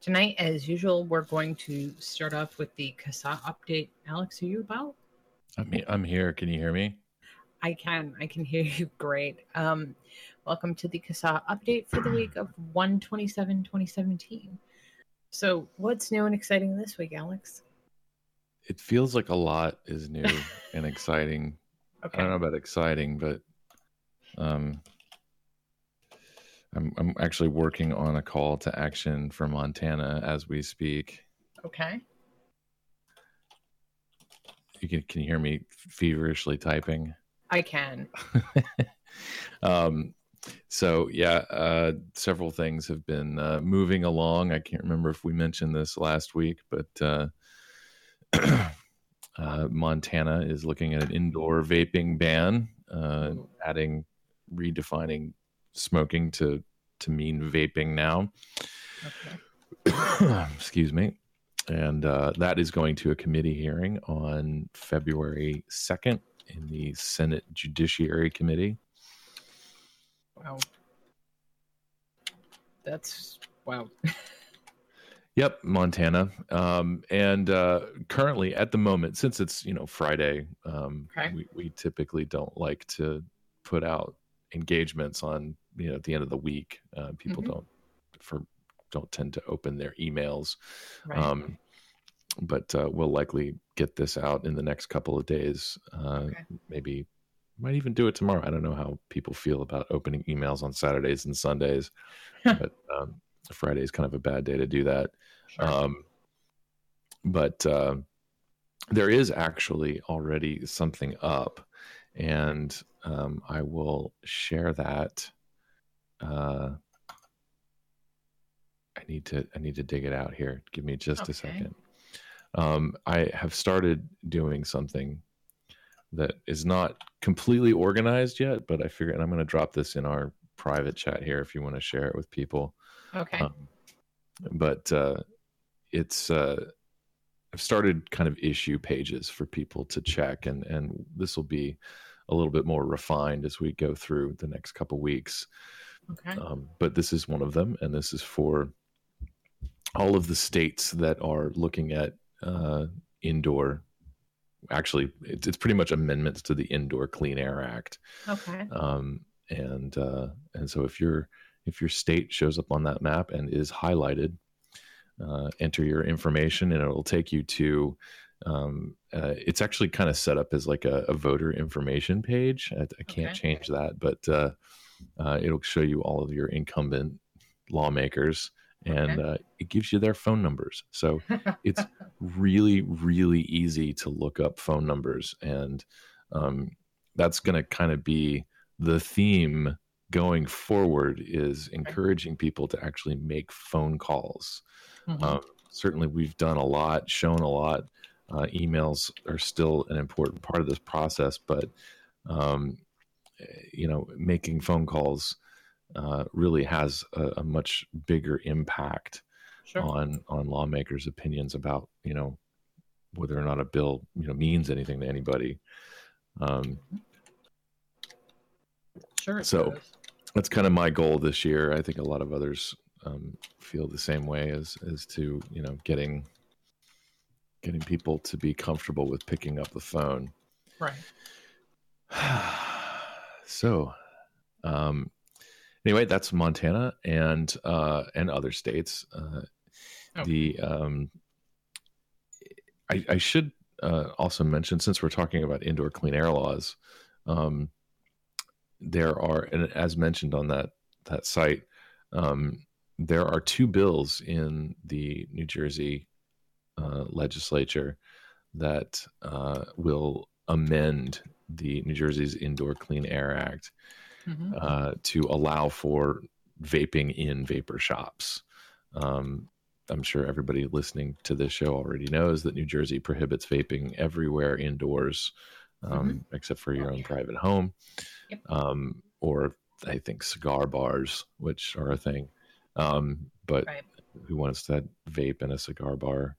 Tonight, as usual, we're going to start off with the CASAA update. Alex, are you about? I mean, I'm here. Can you hear me? I can. I can hear you great. Um, welcome to the CASAA update for the week of 127 2017. So, what's new and exciting this week, Alex? It feels like a lot is new and exciting. Okay. I don't know about exciting, but um, I'm I'm actually working on a call to action for Montana as we speak. Okay. You can can you hear me feverishly typing? I can. um, so yeah, uh, several things have been uh, moving along. I can't remember if we mentioned this last week, but uh, uh Montana is looking at an indoor vaping ban, uh, adding redefining smoking to to mean vaping now. Okay. Excuse me. And uh, that is going to a committee hearing on February 2nd in the Senate Judiciary Committee. Wow. That's wow. Yep, Montana. Um, and uh, currently, at the moment, since it's you know Friday, um, Okay. we, we typically don't like to put out engagements on you know at the end of the week. Uh, people Mhm. don't for don't tend to open their emails. right. Um, but uh, we'll likely get this out in the next couple of days. Uh, Okay. Maybe might even do it tomorrow. I don't know how people feel about opening emails on Saturdays and Sundays, but um, Friday is kind of a bad day to do that. Sure. Um, but uh, there is actually already something up, and um, I will share that. Uh, I need to I need to dig it out here. Give me just Okay. a second. Um, I have started doing something that is not completely organized yet, but I figure, and I'm going to drop this in our private chat here if you want to share it with people. okay. Um, but uh, it's uh, I've started kind of issue pages for people to check, and and this will be a little bit more refined as we go through the next couple weeks. okay. Um, but this is one of them, and this is for all of the states that are looking at uh, indoor. Actually, it's, it's pretty much amendments to the Indoor Clean Air Act okay. um, and uh, and so if your if your state shows up on that map and is highlighted, uh, enter your information and it'll take you to. Um, uh, it's actually kind of set up as like a, a voter information page. I, I can't Okay. change that, but uh, uh, it'll show you all of your incumbent lawmakers, and Okay. uh, it gives you their phone numbers. So it's really really easy to look up phone numbers and um, that's going to kind of be the theme going forward is encouraging people to actually make phone calls Mhm. um, certainly we've done a lot shown a lot uh, emails are still an important part of this process but um, you know making phone calls uh, really has a, a much bigger impact sure. on on lawmakers' opinions about you know whether or not a bill you know means anything to anybody. Um, Sure. it so- does. That's kind of my goal this year. I think a lot of others um, feel the same way as as to you know getting getting people to be comfortable with picking up the phone. Right. so, um, anyway, that's Montana and uh, and other states. Uh, Okay. The um, I, I should uh, also mention since we're talking about indoor clean air laws, um, there are and as mentioned on that that site, um, there are two bills in the New Jersey uh, legislature that uh, will amend the New Jersey's Indoor Clean Air Act Mhm. uh, to allow for vaping in vapor shops. Um, I'm sure everybody listening to this show already knows that New Jersey prohibits vaping everywhere indoors, um, except for your own private home, Yep. um, or I think cigar bars, which are a thing. Um, but Right. who wants that vape in a cigar bar?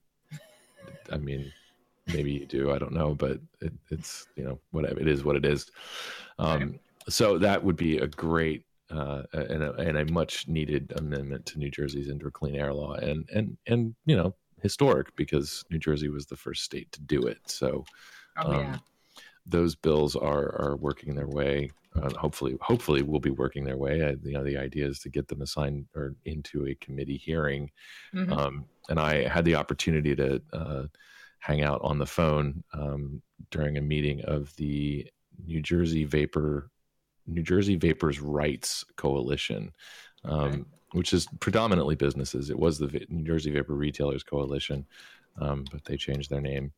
I mean, maybe you do. I don't know, but it, it's you know whatever. It is what it is. Um, So that would be a great uh, and, a, and a much needed amendment to New Jersey's indoor clean air law, and and and you know historic because New Jersey was the first state to do it. So, Oh, um, yeah. Those bills are are working their way. Uh, hopefully, hopefully, will be working their way. I, you know, the idea is to get them assigned or into a committee hearing. Mhm. Um, and I had the opportunity to uh, hang out on the phone um, during a meeting of the New Jersey Vapor New Jersey Vapors Rights Coalition, um, Okay. which is predominantly businesses. It was the Va- New Jersey Vapor Retailers Coalition, um, but they changed their name.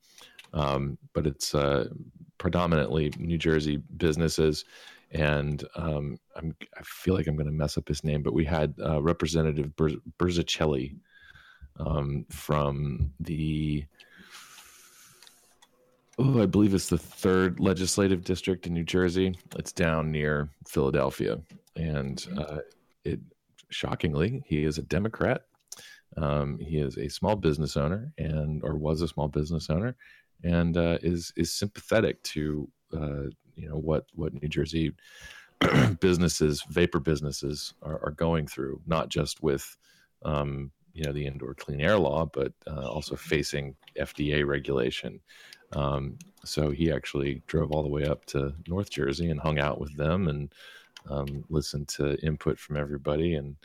Um, but it's uh, predominantly New Jersey businesses, and um, I feel like I'm going to mess up his name, but we had uh, Representative Ber- Burzichelli um, from the oh, I believe it's the third legislative district in New Jersey. It's down near Philadelphia, and uh, it shockingly he is a Democrat. Um, he is a small business owner, and or was a small business owner, and uh, is is sympathetic to uh, you know what what New Jersey businesses, vapor businesses, are, are going through, not just with um, you know the indoor clean air law, but uh, also facing FDA regulation. Um, so he actually drove all the way up to North Jersey and hung out with them and um, listened to input from everybody, and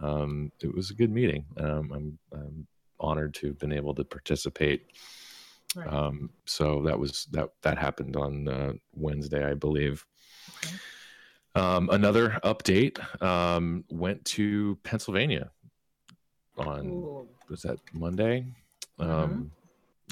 um, it was a good meeting. Um, I'm, I'm honored to have been able to participate. Right. Um, so that was that that happened on uh, Wednesday, I believe. Okay. Um, another update um, went to Pennsylvania on Ooh. was that Monday? Um,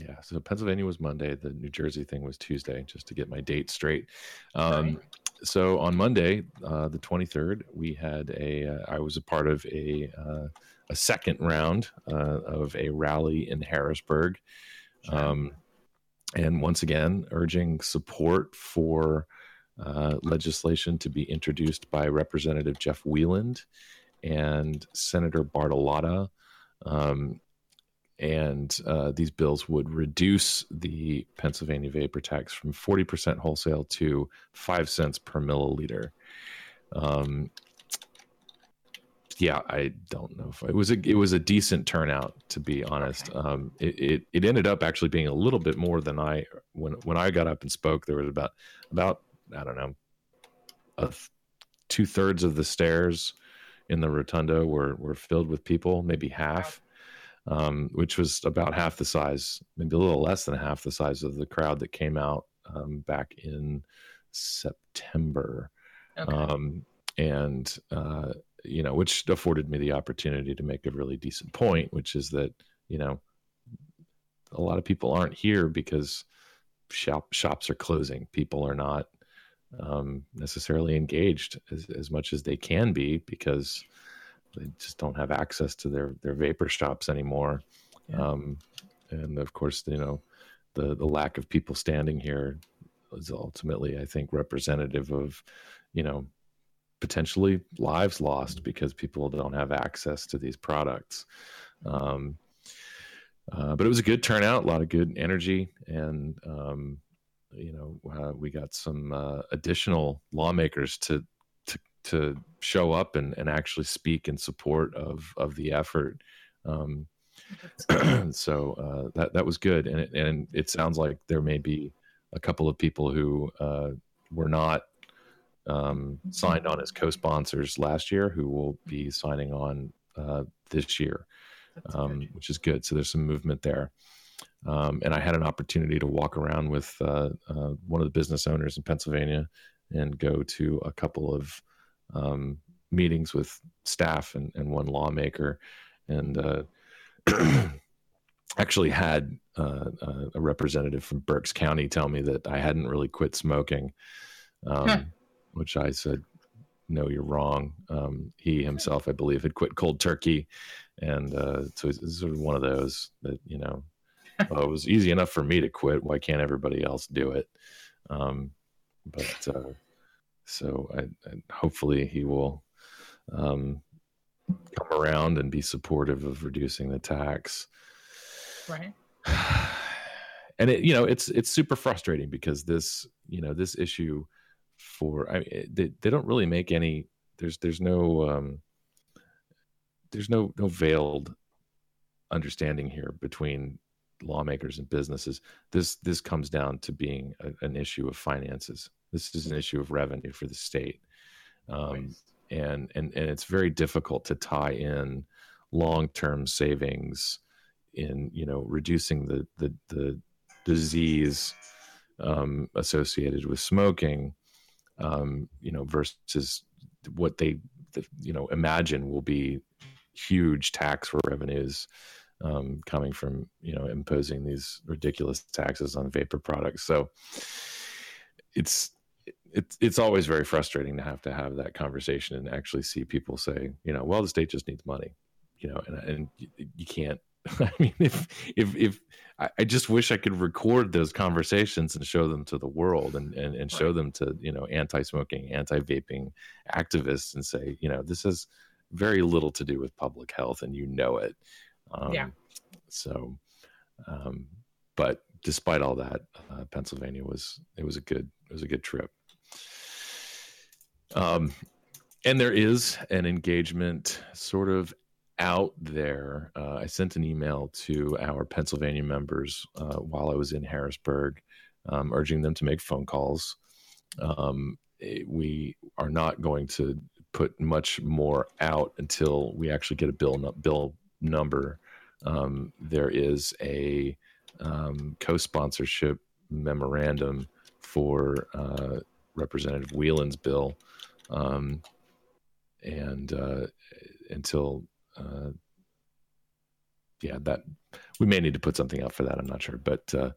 yeah, so Pennsylvania was Monday. The New Jersey thing was Tuesday, just to get my date straight. Um, Right. So on Monday, uh, the 23rd, we had a. Uh, I was a part of a uh, a second round uh, of a rally in Harrisburg, um, and once again urging support for uh, legislation to be introduced by Representative Jeff Wheeland and Senator Bartolotta. Um, and uh, these bills would reduce the Pennsylvania vapor tax from 40% wholesale to 5 cents per milliliter. Um, yeah, I don't know if it was a it was a decent turnout to be honest. Um, it, it it ended up actually being a little bit more than I when when I got up and spoke. There was about about I don't know, a two thirds of the stairs in the rotunda were were filled with people, maybe half, um, which was about half the size, maybe a little less than half the size of the crowd that came out um, back in September Okay. um, and uh, you know, which afforded me the opportunity to make a really decent point, which is that you know, a lot of people aren't here because shop shops are closing. People are not um, necessarily engaged as, as much as they can be because they just don't have access to their their vapor shops anymore. Yeah. Um, and of course, you know, the the lack of people standing here is ultimately, I think, representative of you know potentially lives lost because people don't have access to these products um, uh, but it was a good turnout a lot of good energy and um, you know uh, we got some uh, additional lawmakers to to show up and, and actually speak in support of of the effort um, so uh, that that was good, and it, and it sounds like there may be a couple of people who uh, were not um, signed on as co-sponsors last year who will be signing on uh, this year, um, which is good. So there's some movement there. Um, and I had an opportunity to walk around with uh, uh, one of the business owners in Pennsylvania and go to a couple of um, meetings with staff and, and one lawmaker, and uh, actually had uh, uh, a representative from Berks County tell me that I hadn't really quit smoking, um, Huh. which I said, "No, you're wrong." Um, he himself, I believe, had quit cold turkey, and uh, so it's, it's sort of one of those that you know, well, it was easy enough for me to quit. Why can't everybody else do it? Um, but uh, so I, I, hopefully he will um, come around and be supportive of reducing the tax. Right. and it you know it's it's super frustrating because this you know this issue for I mean, they, they don't really make any there's there's no um, there's no no veiled understanding here between lawmakers and businesses. This this comes down to being a, an issue of finances. This is an issue of revenue for the state, um, and and and it's very difficult to tie in long term savings in you know reducing the the the disease um, associated with smoking, um, you know, versus what they you know imagine will be huge tax revenues um, coming from you know imposing these ridiculous taxes on vapor products. So it's it's it's always very frustrating to have to have that conversation and actually see people say, you know, well, the state just needs money, you know, and and you can't. I mean, if if if I, just wish I could record those conversations and show them to the world and and, and show right. them to you know anti-smoking, anti-vaping activists and say, you know, this has very little to do with public health, and you know it. Um, yeah. So, um, but despite all that, uh, Pennsylvania was it was a good it was a good trip. Um, and there is an engagement sort of out there. Uh, I sent an email to our Pennsylvania members uh, while I was in Harrisburg, um, urging them to make phone calls. Um, eh, we are not going to put much more out until we actually get a bill bill number. Um, there is a um, co-sponsorship memorandum for uh, Representative Wheeland's bill, um, and uh, until uh, yeah, that we may need to put something out for that. I'm not sure, but uh,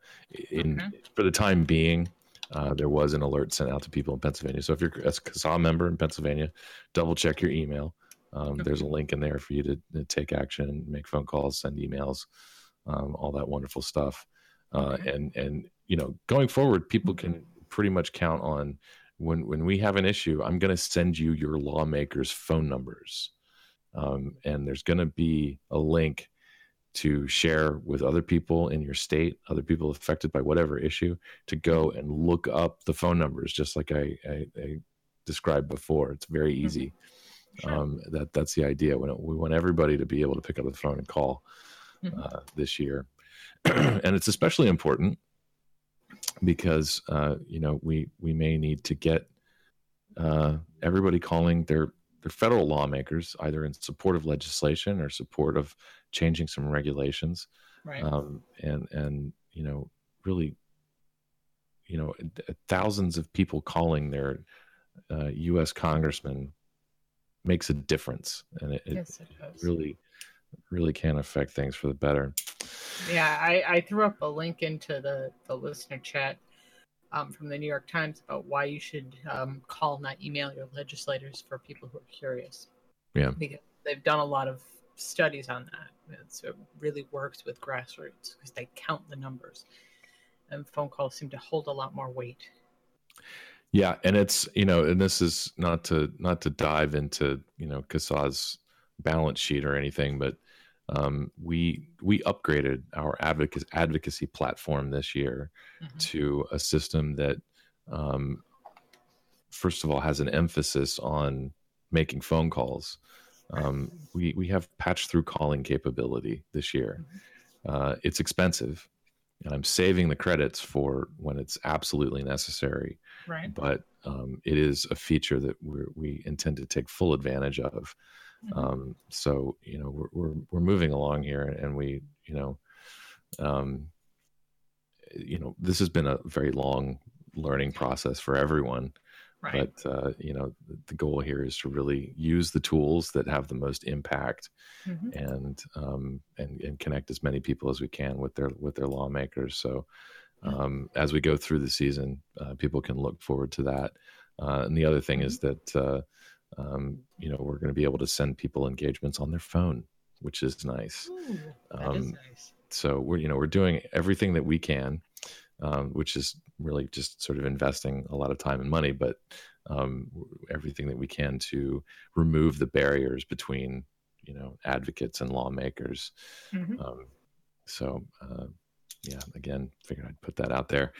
in for the time being, uh, there was an alert sent out to people in Pennsylvania. So if you're a CASAA member in Pennsylvania, double check your email. Um, okay. There's a link in there for you to, to, take action, make phone calls, send emails, um, all that wonderful stuff. Uh, okay. And and you know, going forward, people can pretty much count on when when we have an issue. I'm going to send you your lawmakers' phone numbers, um, and there's going to be a link to share with other people in your state, other people affected by whatever issue, to go and look up the phone numbers, just like I, I, I described before. It's very mm-hmm. easy. Mm-hmm. Sure. Um, that that's the idea. When we want everybody to be able to pick up the phone and call mm-hmm. uh, this year, and it's especially important because uh, you know we we may need to get uh, everybody calling their their federal lawmakers either in support of legislation or support of changing some regulations right. um, and and you know really you know thousands of people calling their uh, U.S. congressman makes a difference, and it, yes, it, it really really can affect things for the better. Yeah, I, I threw up a link into the the listener chat um, from the New York Times about why you should um, call, not email your legislators for people who are curious. Yeah, because they've done a lot of studies on that. So it really works with grassroots because they count the numbers, and phone calls seem to hold a lot more weight. Yeah, and it's you know, and this is not to not to dive into you know CASAA's balance sheet or anything, but um, we we upgraded our advocacy advocacy platform this year mm-hmm. to a system that um, first of all has an emphasis on making phone calls um, we we have patch through calling capability this year. Mm-hmm. Uh, it's expensive, and I'm saving the credits for when it's absolutely necessary. Right. But um, it is a feature that we we intend to take full advantage of. Mm-hmm. Um, so you know we're, we're we're moving along here, and we you know, um, you know this has been a very long learning process for everyone. Right. But uh, you know, the, the, goal here is to really use the tools that have the most impact, mm-hmm. and um, and and connect as many people as we can with their with their lawmakers. So, um, as we go through the season, uh, people can look forward to that. Uh, and the other thing mm-hmm. is that uh, um, you know we're going to be able to send people engagements on their phone, which is nice. Ooh, that is um, nice. So we're you know we're doing everything that we can um, which is really just sort of investing a lot of time and money, but um, everything that we can to remove the barriers between you know advocates and lawmakers. Mm-hmm. Um, so uh, yeah, again, figured I'd put that out there.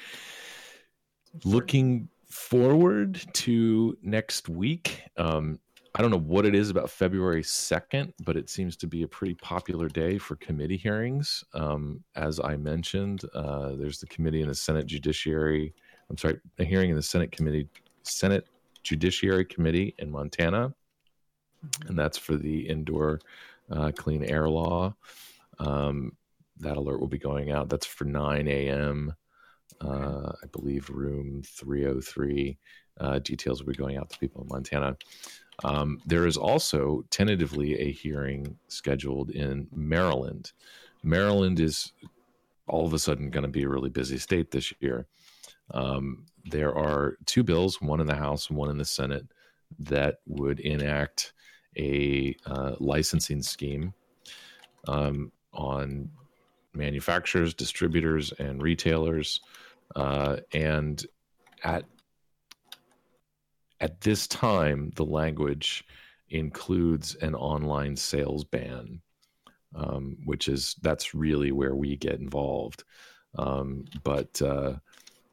Looking forward to next week. Um, I don't know what it is about February 2nd, but it seems to be a pretty popular day for committee hearings. Um, as I mentioned, uh, there's the committee in the Senate Judiciary. I'm sorry, a hearing in the Senate Committee, Senate Judiciary Committee in Montana, mm-hmm. and that's for the indoor uh, clean air law. Um, that alert will be going out. That's for 9 a.m. Uh, I believe room 303. Uh, details will be going out to people in Montana. Um, there is also tentatively a hearing scheduled in Maryland. Maryland is all of a sudden going to be a really busy state this year. Um, there are two bills, one in the House and one in the Senate, that would enact a uh, licensing scheme um, on manufacturers, distributors, and retailers. Uh, and at at this time, the language includes an online sales ban, um, which is that's really where we get involved. Um, but uh,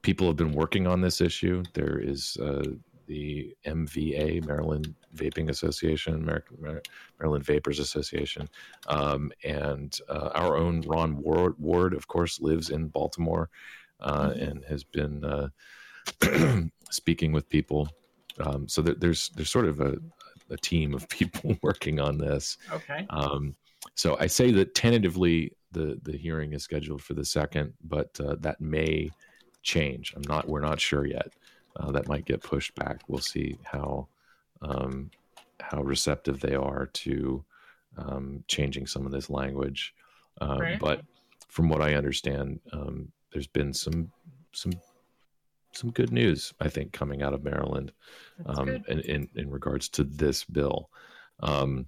people have been working on this issue. There is uh, the MVA, Maryland Vaping Association, American, Maryland Vapors Association, um, and uh, our own Ron Ward, Ward, of course, lives in Baltimore uh, mm-hmm. and has been uh, speaking with people um, so there's there's sort of a, a team of people working on this. Okay. Um, so I say that tentatively the the hearing is scheduled for the second, but uh, that may change. I'm not. We're not sure yet. Uh, that might get pushed back. We'll see how um, how receptive they are to um, changing some of this language. Um, right. But from what I understand, um, there's been some some some good news, I think, coming out of Maryland um, in, in, in regards to this bill. Um,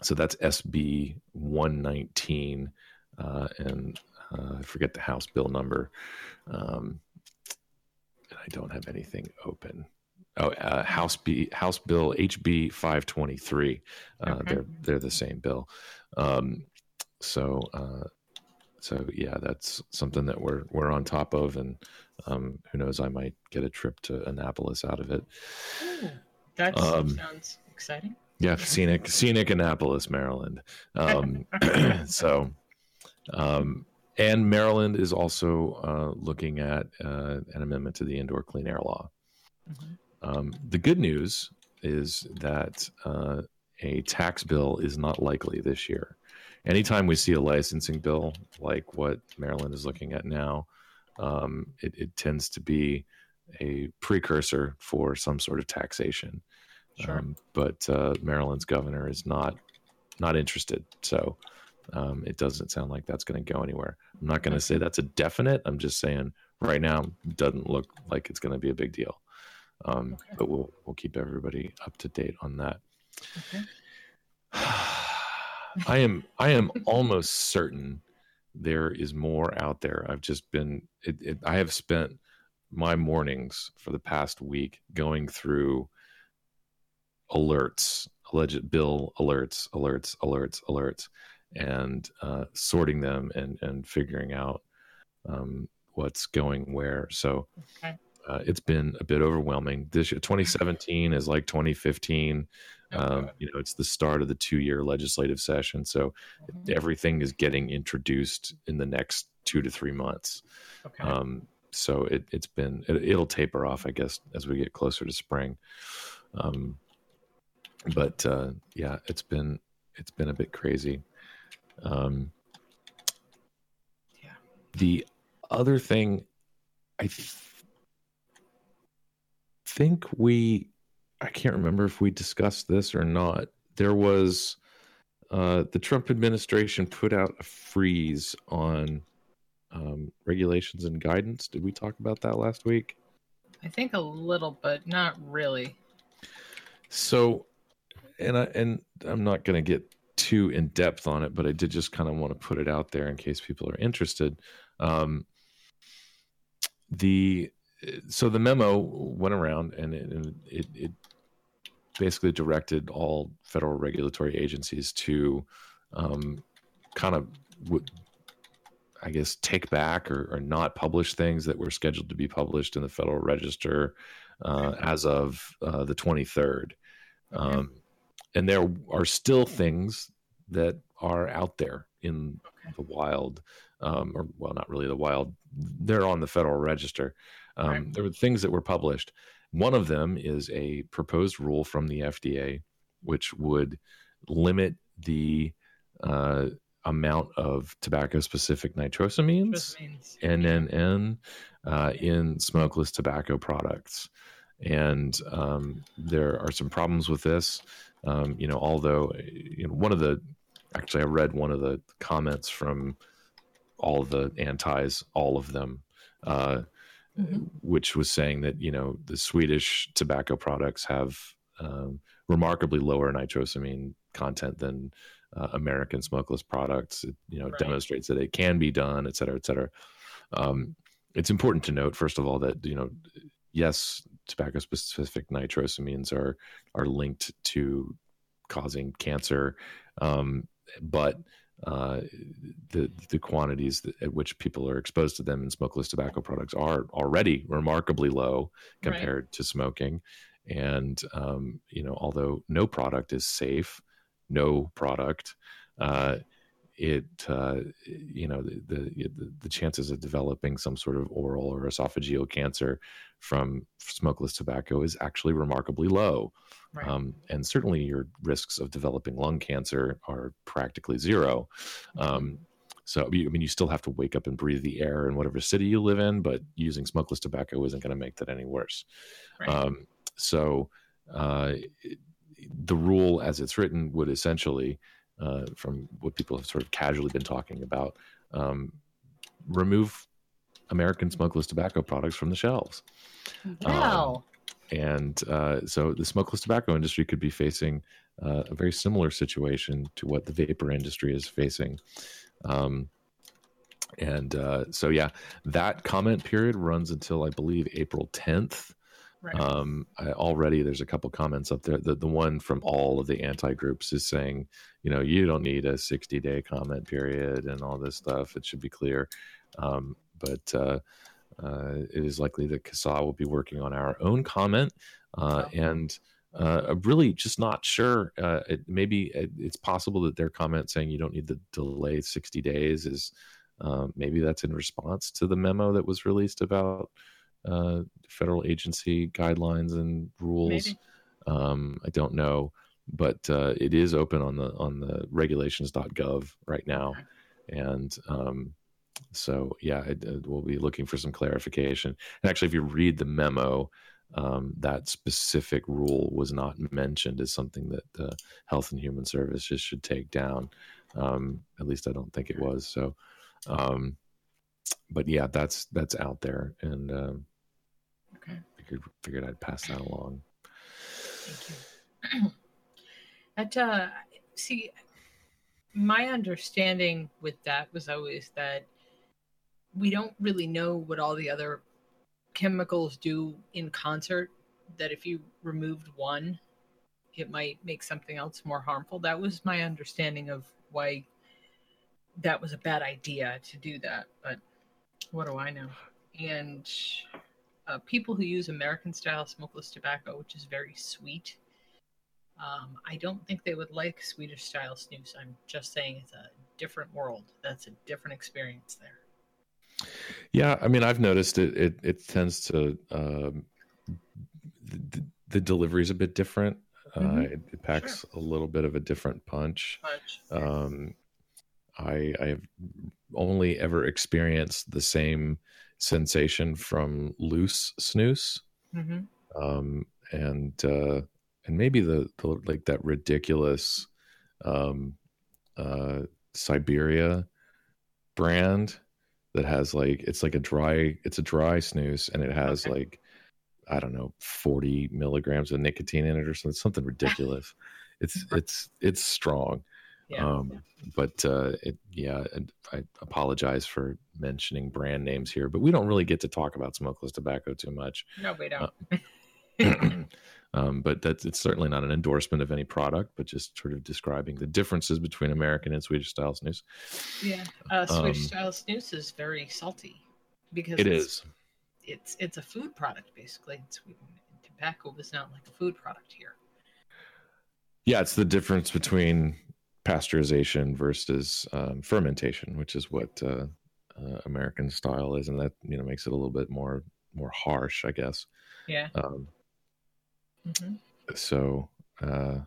so that's SB 119, uh, and uh, I forget the House bill number. Um, I don't have anything open. Oh, uh, House B, House Bill HB 523. Uh, okay. They're they're the same bill. Um, so uh, so yeah, that's something that we're we're on top of, and um, who knows, I might get a trip to Annapolis out of it. Ooh, that um, sounds exciting. Yeah, scenic, scenic Annapolis, Maryland. Um, so, um, and Maryland is also uh, looking at uh, an amendment to the indoor clean air law. Mm-hmm. Um, the good news is that uh, a tax bill is not likely this year. Anytime we see a licensing bill like what Maryland is looking at now, um, it, it, tends to be a precursor for some sort of taxation. Sure. Um, but uh, Maryland's governor is not not interested, so um, it doesn't sound like that's going to go anywhere. I'm not going to say that's a definite. I'm just saying right now it doesn't look like it's going to be a big deal. Um, okay. But we'll we'll keep everybody up to date on that. Okay. I am I am almost certain there is more out there. I've just been, it, it, I have spent my mornings for the past week going through alerts, alleged bill alerts, alerts, alerts, alerts, and uh, sorting them and and figuring out um, what's going where. So okay. uh, it's been a bit overwhelming. This year, 2017 is like 2015. Um, you know, it's the start of the two-year legislative session, so mm-hmm. everything is getting introduced in the next two to three months. Okay. Um, so it, has been it, will taper off, I guess, as we get closer to spring. Um, but uh, yeah, it's been it's been a bit crazy. Um, yeah. The other thing, I th- think we I can't remember if we discussed this or not. There was uh, the Trump administration put out a freeze on um, regulations and guidance. Did we talk about that last week? I think a little, but not really. So, and I and I'm not going to get too in depth on it, but I did just kind of want to put it out there in case people are interested. Um, the so the memo went around and it, it, it basically directed all federal regulatory agencies to um, kind of, I guess, take back or, or, not publish things that were scheduled to be published in the Federal Register uh, as of uh, the 23rd. Um, and there are still things that are out there in Okay. the wild, um, or well, not really the wild. They're on the Federal Register. Um, Right. There were things that were published. One of them is a proposed rule from the FDA, which would limit the uh, amount of tobacco-specific nitrosamines means NNN uh, in smokeless tobacco products. And um, there are some problems with this. Um, you know, although you know, one of the actually, I read one of the comments from all the antis, all of them, uh, Mhm. which was saying that you know the Swedish tobacco products have um, remarkably lower nitrosamine content than uh, American smokeless products. It, you know, Right. demonstrates that it can be done, et cetera, et cetera. Um, it's important to note, first of all, that you know, yes, tobacco-specific nitrosamines are are linked to causing cancer, um, but uh, the the quantities that, at which people are exposed to them in smokeless tobacco products are already remarkably low Right. compared to smoking. And um, you know, although no product is safe, no product, uh, it uh, you know the, the the chances of developing some sort of oral or esophageal cancer from smokeless tobacco is actually remarkably low. Right. Um, and certainly your risks of developing lung cancer are practically zero. Um, so, I mean, you still have to wake up and breathe the air in whatever city you live in, but using smokeless tobacco isn't going to make that any worse. Right. Um, so, uh, the rule as it's written would essentially, uh, from what people have sort of casually been talking about, um, remove American smokeless tobacco products from the shelves wow. and uh, so the smokeless tobacco industry could be facing uh, a very similar situation to what the vapor industry is facing. Um, and uh, so, yeah, that comment period runs until I believe April 10th. right. Um, I, already there's a couple comments up there. The, the one from all of the anti groups is saying, you know, you don't need a 60 day comment period and all this stuff. It should be clear. Um, but uh, uh, it is likely that CASAA will be working on our own comment. Uh, Oh. And uh, I'm really just not sure. Uh, it, maybe it, it's possible that their comment saying you don't need the delay 60 days is um, maybe that's in response to the memo that was released about uh, federal agency guidelines and rules. Um, I don't know, but uh, it is open on the on the regulations.gov right now, and um, so yeah, it, it- we'll be looking for some clarification. And actually, if you read the memo, um, that specific rule was not mentioned as something that the Health and Human Services should take down. Um, at least I don't think it was. So, um, but yeah, that's that's out there, and um, Okay. figured figured I'd pass that along. Thank you. At uh, see, my understanding with that was always that we don't really know what all the other chemicals do in concert. That if you removed one, it might make something else more harmful. That was my understanding of why that was a bad idea to do that. But what do I know? And uh, people who use American style smokeless tobacco, which is very sweet, um, I don't think they would like Swedish style snus. I'm just saying it's a different world. That's a different experience there. Yeah, I mean, I've noticed it. It, it tends to um, the, the delivery is a bit different. Uh, Mhm. it, it packs a little bit of a different punch. Punch. Um, I I have only ever experienced the same sensation from loose snus, hmm um, and uh, and maybe the, the like that ridiculous um, uh, Siberia brand that has like it's like a dry it's a dry snus and it has Okay. like I don't know forty milligrams of nicotine in it or something something ridiculous. it's it's it's strong. Yeah. Um, but uh, it, yeah, and I apologize for mentioning brand names here, but we don't really get to talk about smokeless tobacco too much. no, we don't. um, but that's it's certainly not an endorsement of any product, but just sort of describing the differences between American and Swedish style snus. yeah. Uh, Swedish um, style snus is very salty because It it's, is. It's it's a food product basically. In Sweden, tobacco is not like a food product here. Yeah, it's the difference between pasteurization versus um, fermentation, which is what uh, uh, American style is, and that you know makes it a little bit more more harsh, I guess. Yeah. Um, mm-hmm. So. Uh,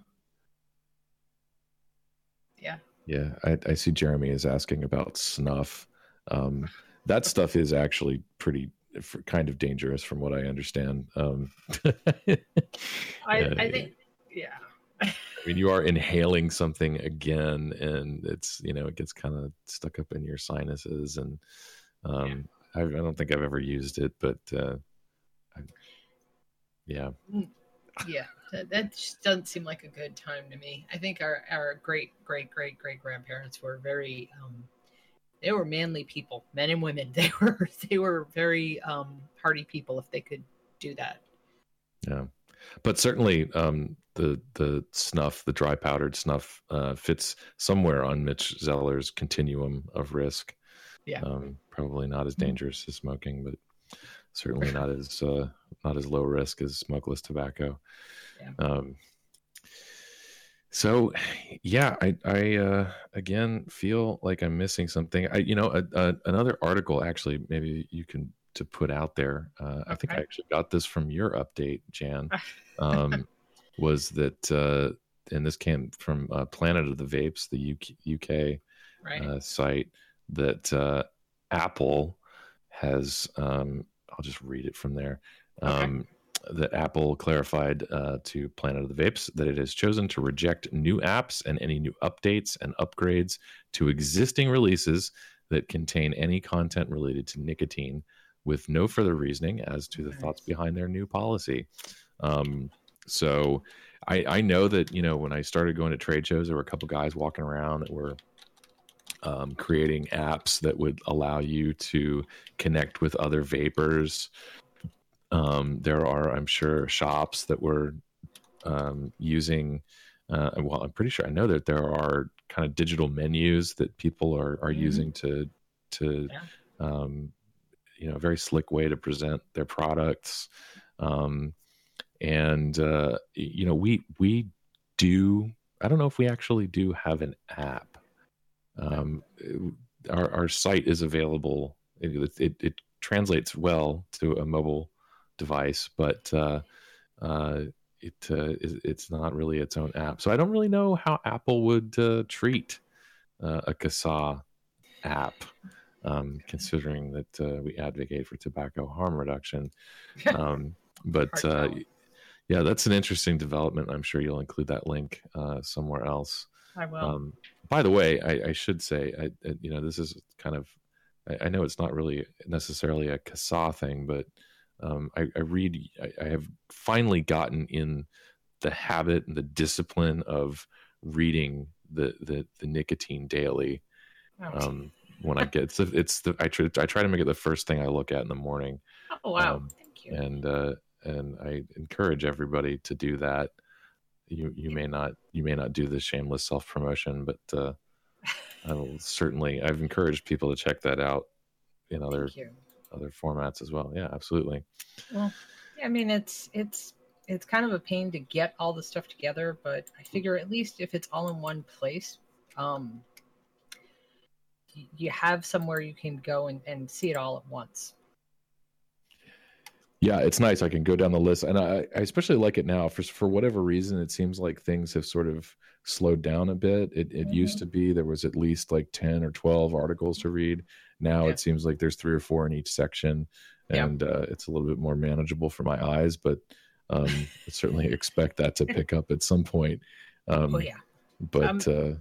yeah. Yeah, I, I, see Jeremy is asking about snuff. Um, that stuff is actually pretty kind of dangerous, from what I understand. Um, I, I think, yeah. I mean, you are inhaling something again, and it's you know it gets kind of stuck up in your sinuses, and um, yeah. I, I, don't think I've ever used it, but uh, I, yeah, mm, yeah, that, that, just doesn't seem like a good time to me. I think our our great great great great grandparents were very um, they were manly people, men and women. They were they were very um, hardy people if they could do that. Yeah, but certainly um, the the snuff, the dry powdered snuff, uh, fits somewhere on Mitch Zeller's continuum of risk. Yeah, um, probably not as mm-hmm. dangerous as smoking, but certainly not as uh, not as low risk as smokeless tobacco. Yeah. Um, so, yeah, I, I uh, again feel like I'm missing something. I, you know, a, a, another article actually, maybe you can to put out there. Uh. I think I actually got this from your update, Jan. Um, was that, uh, and this came from uh, Planet of the Vapes, the UK, UK right. uh, site, that uh, Apple has. Um, I'll just read it from there. Um, okay that Apple clarified uh, to Planet of the Vapes that it has chosen to reject new apps and any new updates and upgrades to existing releases that contain any content related to nicotine, with no further reasoning as to the nice. thoughts behind their new policy. Um, so, I, I know that you know when I started going to trade shows, there were a couple guys walking around that were um, creating apps that would allow you to connect with other vapors um, there are, I'm sure, shops that were um, using. Uh, well, I'm pretty sure I know that there are kind of digital menus that people are are mm-hmm. using to to yeah. um, you know a very slick way to present their products. Um, and uh, you know we we do. I don't know if we actually do have an app. Um, our our site is available. It, it, it translates well to a mobile device, but uh, uh, it uh, it's not really its own app. So I don't really know how Apple would uh, treat uh, a CASAA app, um, considering that uh, we advocate for tobacco harm reduction. Um, but yeah, that's an interesting development. I'm sure you'll include that link somewhere else. I will. Um, by the way, I, I should say, I, you know, this is kind of I, know it's not really necessarily a CASAA thing, but um, I, I, read. I, I, have finally gotten in the habit and the discipline of reading the the, the nicotine daily. Oh. Um, when I get it's the, it's the I try I try to make it the first thing I look at in the morning. Oh wow! Um, Thank you. And uh, and I encourage everybody to do that. You you may not you may not do the shameless self promotion, but uh, I will certainly I've encouraged people to check that out in other other formats as well. Yeah, absolutely. Well, I mean, it's it's it's kind of a pain to get all the stuff together, but I figure at least if it's all in one place, um, you have somewhere you can go and, and see it all at once. Yeah, it's nice. I can go down the list, and I, I especially like it now. For for whatever reason, it seems like things have sort of slowed down a bit. It it mm-hmm. used to be there was at least like ten or twelve articles to read. Now yeah. it seems like there's three or four in each section, and yeah. uh, it's a little bit more manageable for my eyes. But um, I certainly expect that to pick up at some point. Um, oh yeah. But um, uh,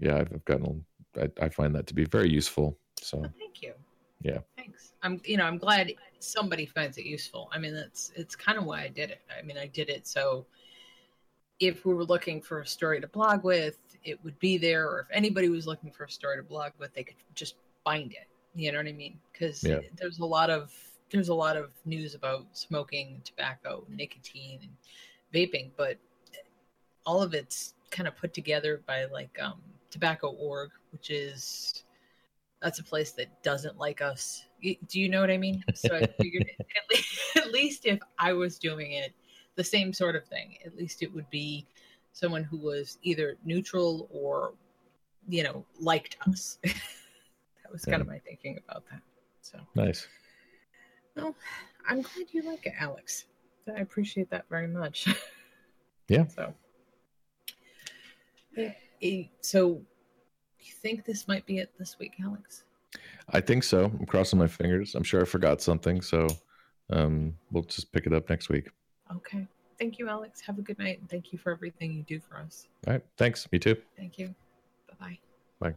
yeah, I've, I've gotten. I, I, find that to be very useful. So oh, thank you. Yeah. Thanks. I'm you know I'm glad somebody finds it useful. I mean that's it's kind of why I did it. I mean I did it so if we were looking for a story to blog with, it would be there. Or if anybody was looking for a story to blog with, they could just find it. You know what I mean? Because yeah. there's a lot of there's a lot of news about smoking, tobacco, nicotine, and vaping, but all of it's kind of put together by like um, Tobacco Org, which is that's a place that doesn't like us. Do you know what I mean? So I figured at, least, at least if I was doing it, the same sort of thing. At least it would be someone who was either neutral or, you know, liked us. that was kind of my thinking about that. So nice. Well, I'm glad you like it, Alex. I appreciate that very much. Yeah. So, so you think this might be it this week, Alex? I think so. I'm crossing my fingers. I'm sure I forgot something, so um, we'll just pick it up next week. Okay. Thank you, Alex. Have a good night, and thank you for everything you do for us. All right. Thanks. Me too. Thank you. Bye-bye. Bye.